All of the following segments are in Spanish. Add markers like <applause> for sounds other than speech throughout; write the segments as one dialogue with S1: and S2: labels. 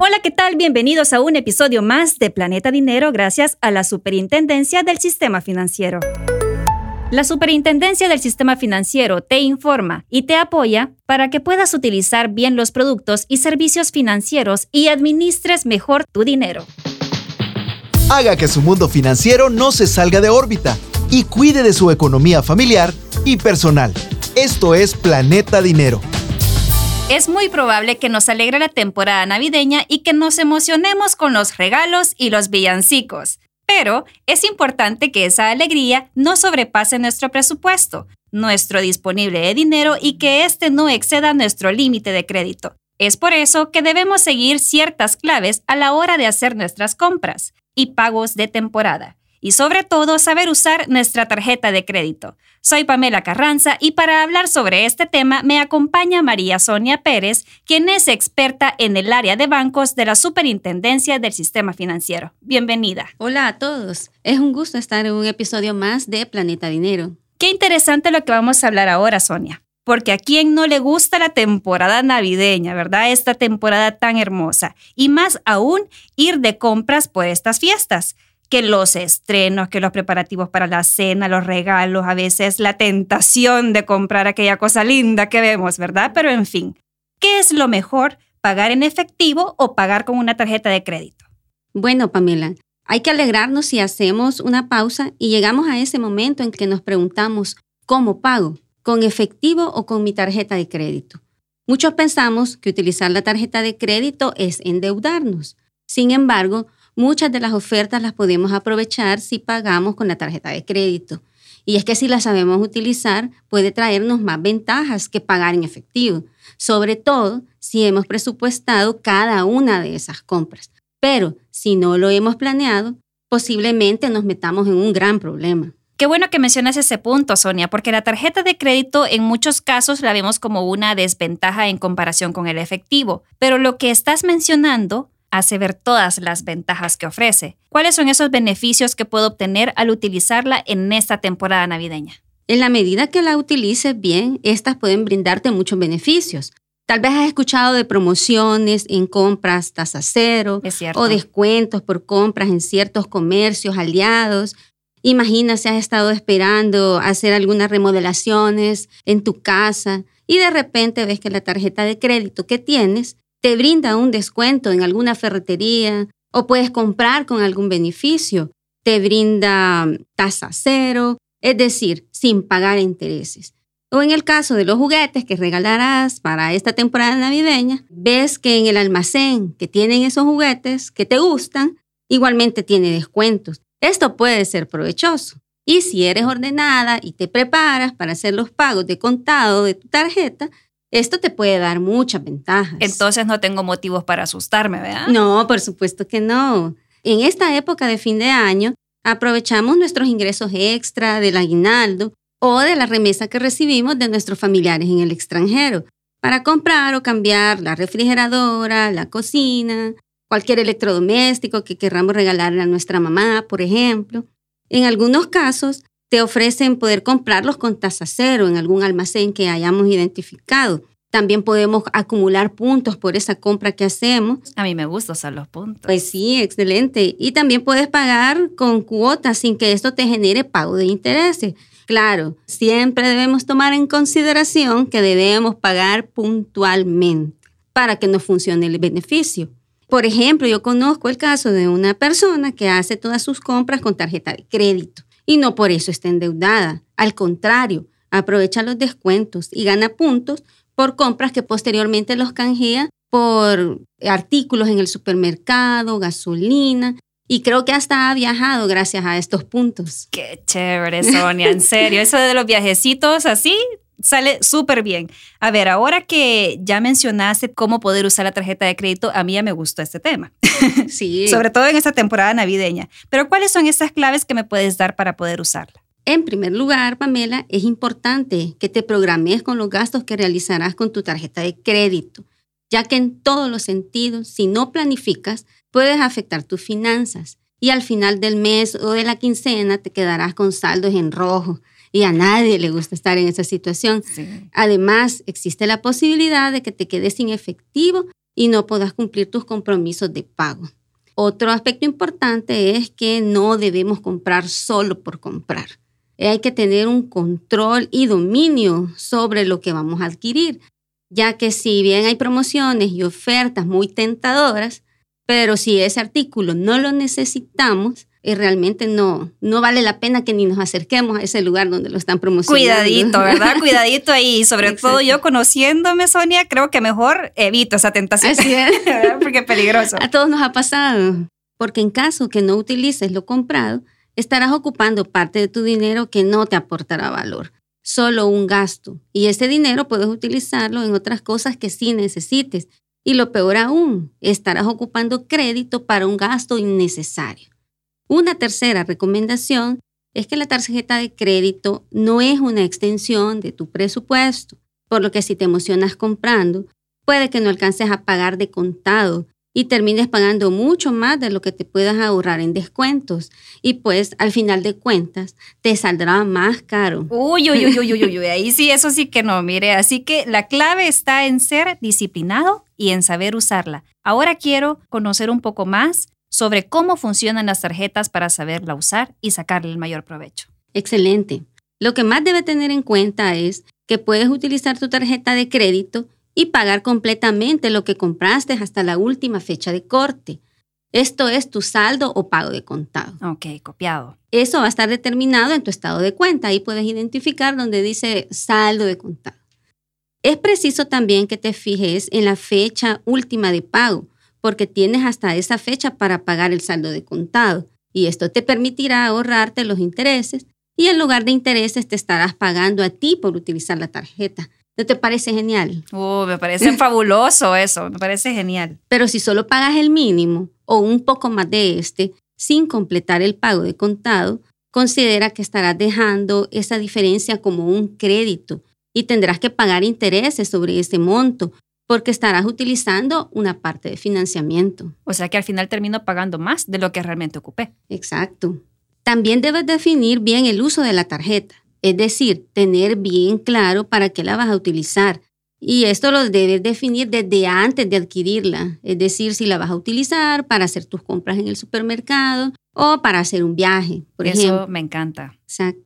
S1: Hola, ¿qué tal? Bienvenidos a un episodio más de Planeta Dinero gracias a la Superintendencia del Sistema Financiero. La Superintendencia del Sistema Financiero te informa y te apoya para que puedas utilizar bien los productos y servicios financieros y administres mejor tu dinero.
S2: Haga que su mundo financiero no se salga de órbita y cuide de su economía familiar y personal. Esto es Planeta Dinero
S1: es muy probable que nos alegre la temporada navideña y que nos emocionemos con los regalos y los villancicos. Pero es importante que esa alegría no sobrepase nuestro presupuesto, nuestro disponible de dinero y que éste no exceda nuestro límite de crédito. Es por eso que debemos seguir ciertas claves a la hora de hacer nuestras compras y pagos de temporada y sobre todo saber usar nuestra tarjeta de crédito. Soy Pamela Carranza y para hablar sobre este tema me acompaña María Sonia Pérez, quien es experta en el área de bancos de la Superintendencia del Sistema Financiero. Bienvenida.
S3: Hola a todos. Es un gusto estar en un episodio más de Planeta Dinero.
S1: Qué interesante lo que vamos a hablar ahora, Sonia. Porque a quien no le gusta la temporada navideña, ¿verdad? Esta temporada tan hermosa. Y más aún, ir de compras por estas fiestas que los estrenos, que los preparativos para la cena, los regalos, a veces la tentación de comprar aquella cosa linda que vemos, ¿verdad? Pero en fin, ¿qué es lo mejor, pagar en efectivo o pagar con una tarjeta de crédito?
S3: Bueno, Pamela, hay que alegrarnos si hacemos una pausa y llegamos a ese momento en que nos preguntamos, ¿cómo pago? ¿Con efectivo o con mi tarjeta de crédito? Muchos pensamos que utilizar la tarjeta de crédito es endeudarnos. Sin embargo, Muchas de las ofertas las podemos aprovechar si pagamos con la tarjeta de crédito. Y es que si la sabemos utilizar, puede traernos más ventajas que pagar en efectivo, sobre todo si hemos presupuestado cada una de esas compras. Pero si no lo hemos planeado, posiblemente nos metamos en un gran problema.
S1: Qué bueno que mencionas ese punto, Sonia, porque la tarjeta de crédito en muchos casos la vemos como una desventaja en comparación con el efectivo, pero lo que estás mencionando hace ver todas las ventajas que ofrece. ¿Cuáles son esos beneficios que puedo obtener al utilizarla en esta temporada navideña?
S3: En la medida que la utilices bien, estas pueden brindarte muchos beneficios. Tal vez has escuchado de promociones en compras tasa cero o descuentos por compras en ciertos comercios aliados. Imagina si has estado esperando hacer algunas remodelaciones en tu casa y de repente ves que la tarjeta de crédito que tienes te brinda un descuento en alguna ferretería o puedes comprar con algún beneficio, te brinda tasa cero, es decir, sin pagar intereses. O en el caso de los juguetes que regalarás para esta temporada navideña, ves que en el almacén que tienen esos juguetes que te gustan, igualmente tiene descuentos. Esto puede ser provechoso. Y si eres ordenada y te preparas para hacer los pagos de contado de tu tarjeta, esto te puede dar muchas ventajas.
S1: Entonces no tengo motivos para asustarme, ¿verdad?
S3: No, por supuesto que no. En esta época de fin de año, aprovechamos nuestros ingresos extra del aguinaldo o de la remesa que recibimos de nuestros familiares en el extranjero para comprar o cambiar la refrigeradora, la cocina, cualquier electrodoméstico que querramos regalarle a nuestra mamá, por ejemplo. En algunos casos, te ofrecen poder comprarlos con tasa cero en algún almacén que hayamos identificado. También podemos acumular puntos por esa compra que hacemos.
S1: A mí me gusta usar los puntos.
S3: Pues sí, excelente. Y también puedes pagar con cuotas sin que esto te genere pago de intereses. Claro, siempre debemos tomar en consideración que debemos pagar puntualmente para que nos funcione el beneficio. Por ejemplo, yo conozco el caso de una persona que hace todas sus compras con tarjeta de crédito y no por eso está endeudada. Al contrario, aprovecha los descuentos y gana puntos por compras que posteriormente los canjea por artículos en el supermercado, gasolina, y creo que hasta ha viajado gracias a estos puntos.
S1: Qué chévere, Sonia, en serio. Eso de los viajecitos así sale súper bien. A ver, ahora que ya mencionaste cómo poder usar la tarjeta de crédito, a mí ya me gustó este tema. <laughs>
S3: Sí.
S1: Sobre todo en esta temporada navideña. Pero ¿cuáles son esas claves que me puedes dar para poder usarla?
S3: En primer lugar, Pamela, es importante que te programes con los gastos que realizarás con tu tarjeta de crédito, ya que en todos los sentidos, si no planificas, puedes afectar tus finanzas y al final del mes o de la quincena te quedarás con saldos en rojo y a nadie le gusta estar en esa situación. Además, existe la posibilidad de que te quedes sin efectivo y no puedas cumplir tus compromisos de pago. Otro aspecto importante es que no debemos comprar solo por comprar. Hay que tener un control y dominio sobre lo que vamos a adquirir, ya que si bien hay promociones y ofertas muy tentadoras, pero si ese artículo no lo necesitamos, y realmente no, no vale la pena que ni nos acerquemos a ese lugar donde lo están promocionando.
S1: Cuidadito, ¿verdad? <laughs> Cuidadito ahí. Sobre todo yo conociéndome, Sonia, creo que mejor evito esa tentación.
S3: Así es. <laughs>
S1: Porque es peligroso.
S3: A todos nos ha pasado. Porque en caso que no utilices lo comprado, estarás ocupando parte de tu dinero que no te aportará valor. Solo un gasto. Y ese dinero puedes utilizarlo en otras cosas que sí necesites. Y lo peor aún, estarás ocupando crédito para un gasto innecesario. Una tercera recomendación es que la tarjeta de crédito no es una extensión de tu presupuesto, por lo que si te emocionas comprando, puede que no alcances a pagar de contado y termines pagando mucho más de lo que te puedas ahorrar en descuentos. Y pues al final de cuentas te saldrá más caro.
S1: Uy, uy, uy, uy, uy, uy, <laughs> ahí sí, eso sí que no, mire. Así que la clave está en ser disciplinado y en saber usarla. Ahora quiero conocer un poco más sobre cómo funcionan las tarjetas para saberla usar y sacarle el mayor provecho.
S3: Excelente. Lo que más debe tener en cuenta es que puedes utilizar tu tarjeta de crédito y pagar completamente lo que compraste hasta la última fecha de corte. Esto es tu saldo o pago de contado.
S1: Ok, copiado.
S3: Eso va a estar determinado en tu estado de cuenta. Ahí puedes identificar donde dice saldo de contado. Es preciso también que te fijes en la fecha última de pago porque tienes hasta esa fecha para pagar el saldo de contado y esto te permitirá ahorrarte los intereses y en lugar de intereses te estarás pagando a ti por utilizar la tarjeta. ¿No te parece genial?
S1: Oh, me parece <laughs> fabuloso eso, me parece genial.
S3: Pero si solo pagas el mínimo o un poco más de este sin completar el pago de contado, considera que estarás dejando esa diferencia como un crédito y tendrás que pagar intereses sobre ese monto, porque estarás utilizando una parte de financiamiento.
S1: O sea que al final termino pagando más de lo que realmente ocupé.
S3: Exacto. También debes definir bien el uso de la tarjeta, es decir, tener bien claro para qué la vas a utilizar. Y esto lo debes definir desde antes de adquirirla, es decir, si la vas a utilizar para hacer tus compras en el supermercado o para hacer un viaje, por Eso
S1: me encanta.
S3: Exacto.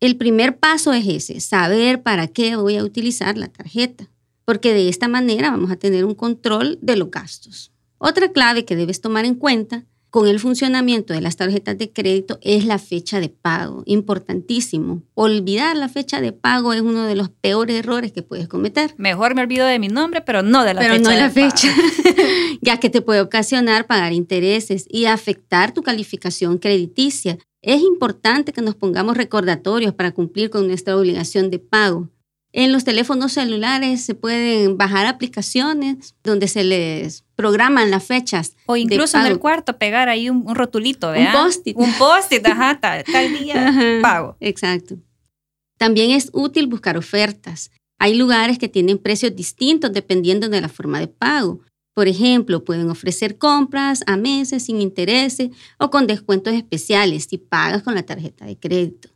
S3: El primer paso es ese, saber para qué voy a utilizar la tarjeta porque de esta manera vamos a tener un control de los gastos. Otra clave que debes tomar en cuenta con el funcionamiento de las tarjetas de crédito es la fecha de pago, importantísimo. Olvidar la fecha de pago es uno de los peores errores que puedes cometer.
S1: Mejor me olvido de mi nombre, pero no de la
S3: pero
S1: fecha.
S3: Pero no de la fecha, <laughs> ya que te puede ocasionar pagar intereses y afectar tu calificación crediticia. Es importante que nos pongamos recordatorios para cumplir con nuestra obligación de pago. En los teléfonos celulares se pueden bajar aplicaciones donde se les programan las fechas.
S1: O incluso en el cuarto pegar ahí un, rotulito, ¿verdad?
S3: Un post-it.
S1: Un post-it, ajá, tal, día <laughs> pago.
S3: Exacto. También es útil buscar ofertas. Hay lugares que tienen precios distintos dependiendo de la forma de pago. Por ejemplo, pueden ofrecer compras a meses sin intereses o con descuentos especiales si pagas con la tarjeta de crédito.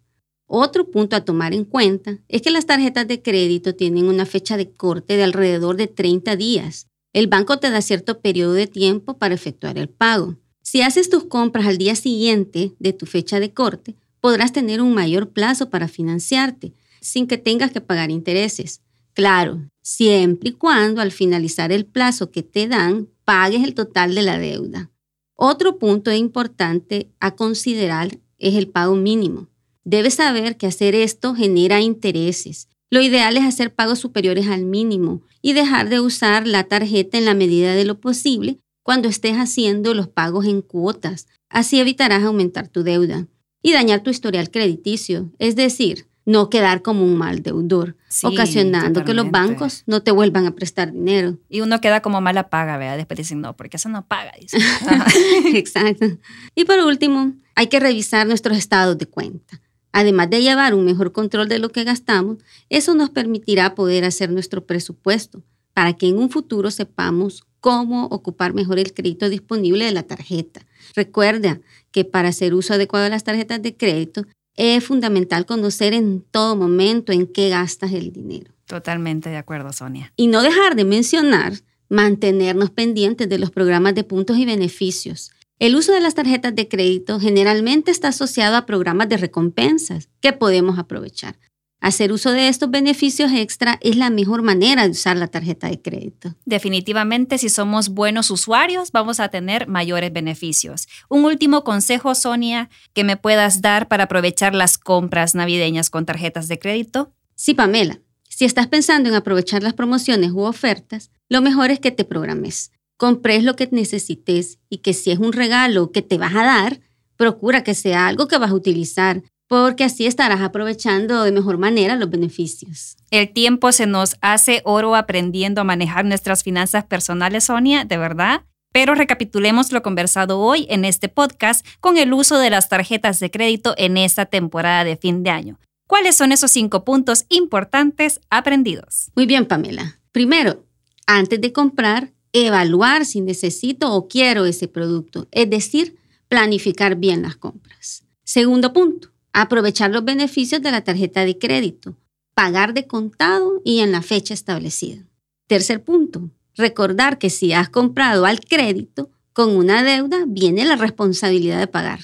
S3: Otro punto a tomar en cuenta es que las tarjetas de crédito tienen una fecha de corte de alrededor de 30 días. El banco te da cierto periodo de tiempo para efectuar el pago. Si haces tus compras al día siguiente de tu fecha de corte, podrás tener un mayor plazo para financiarte sin que tengas que pagar intereses. Claro, siempre y cuando al finalizar el plazo que te dan pagues el total de la deuda. Otro punto importante a considerar es el pago mínimo. Debes saber que hacer esto genera intereses. Lo ideal es hacer pagos superiores al mínimo y dejar de usar la tarjeta en la medida de lo posible cuando estés haciendo los pagos en cuotas. Así evitarás aumentar tu deuda y dañar tu historial crediticio, es decir, no quedar como un mal deudor, ocasionando que los bancos no te vuelvan a prestar dinero.
S1: Y uno queda como mala paga, ¿verdad? Después dicen, no, porque eso no paga. <laughs>
S3: Exacto. Y por último, hay que revisar nuestros estados de cuenta. Además de llevar un mejor control de lo que gastamos, eso nos permitirá poder hacer nuestro presupuesto para que en un futuro sepamos cómo ocupar mejor el crédito disponible de la tarjeta. Recuerda que para hacer uso adecuado de las tarjetas de crédito es fundamental conocer en todo momento en qué gastas el dinero.
S1: Totalmente de acuerdo, Sonia.
S3: Y no dejar de mencionar mantenernos pendientes de los programas de puntos y beneficios. El uso de las tarjetas de crédito generalmente está asociado a programas de recompensas que podemos aprovechar. Hacer uso de estos beneficios extra es la mejor manera de usar la tarjeta de crédito.
S1: Definitivamente, si somos buenos usuarios, vamos a tener mayores beneficios. Un último consejo, Sonia, que me puedas dar para aprovechar las compras navideñas con tarjetas de crédito.
S3: Sí, Pamela. Si estás pensando en aprovechar las promociones u ofertas, lo mejor es que te programes. Compres lo que necesites y que si es un regalo que te vas a dar, procura que sea algo que vas a utilizar porque así estarás aprovechando de mejor manera los beneficios.
S1: El tiempo se nos hace oro aprendiendo a manejar nuestras finanzas personales, Sonia, de verdad. Pero recapitulemos lo conversado hoy en este podcast con el uso de las tarjetas de crédito en esta temporada de fin de año. ¿Cuáles son esos cinco puntos importantes aprendidos?
S3: Muy bien, Pamela. Primero, antes de comprar, evaluar si necesito o quiero ese producto, es decir, planificar bien las compras. Segundo punto, aprovechar los beneficios de la tarjeta de crédito, pagar de contado y en la fecha establecida. Tercer punto, recordar que si has comprado al crédito, con una deuda viene la responsabilidad de pagar.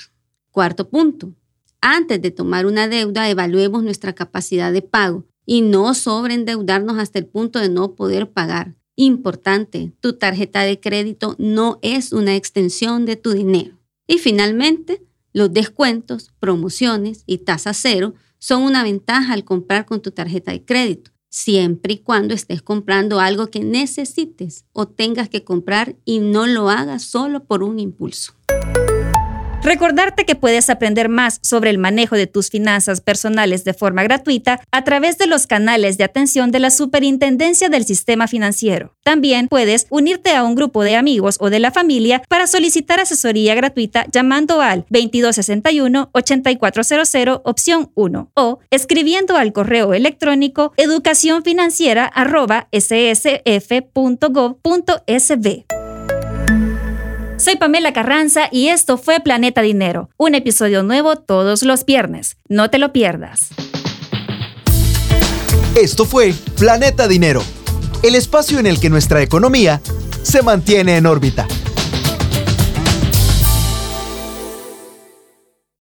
S3: Cuarto punto, antes de tomar una deuda, evaluemos nuestra capacidad de pago y no sobreendeudarnos hasta el punto de no poder pagar. Importante, tu tarjeta de crédito no es una extensión de tu dinero. Y finalmente, los descuentos, promociones y tasa cero son una ventaja al comprar con tu tarjeta de crédito, siempre y cuando estés comprando algo que necesites o tengas que comprar y no lo hagas solo por un impulso.
S1: Recordarte que puedes aprender más sobre el manejo de tus finanzas personales de forma gratuita a través de los canales de atención de la Superintendencia del Sistema Financiero. También puedes unirte a un grupo de amigos o de la familia para solicitar asesoría gratuita llamando al 2261-8400 opción 1 o escribiendo al correo electrónico educacionfinanciera.ssf.gov.sb. Soy Pamela Carranza y esto fue Planeta Dinero, un episodio nuevo todos los viernes. No te lo pierdas.
S2: Esto fue Planeta Dinero, el espacio en el que nuestra economía se mantiene en órbita.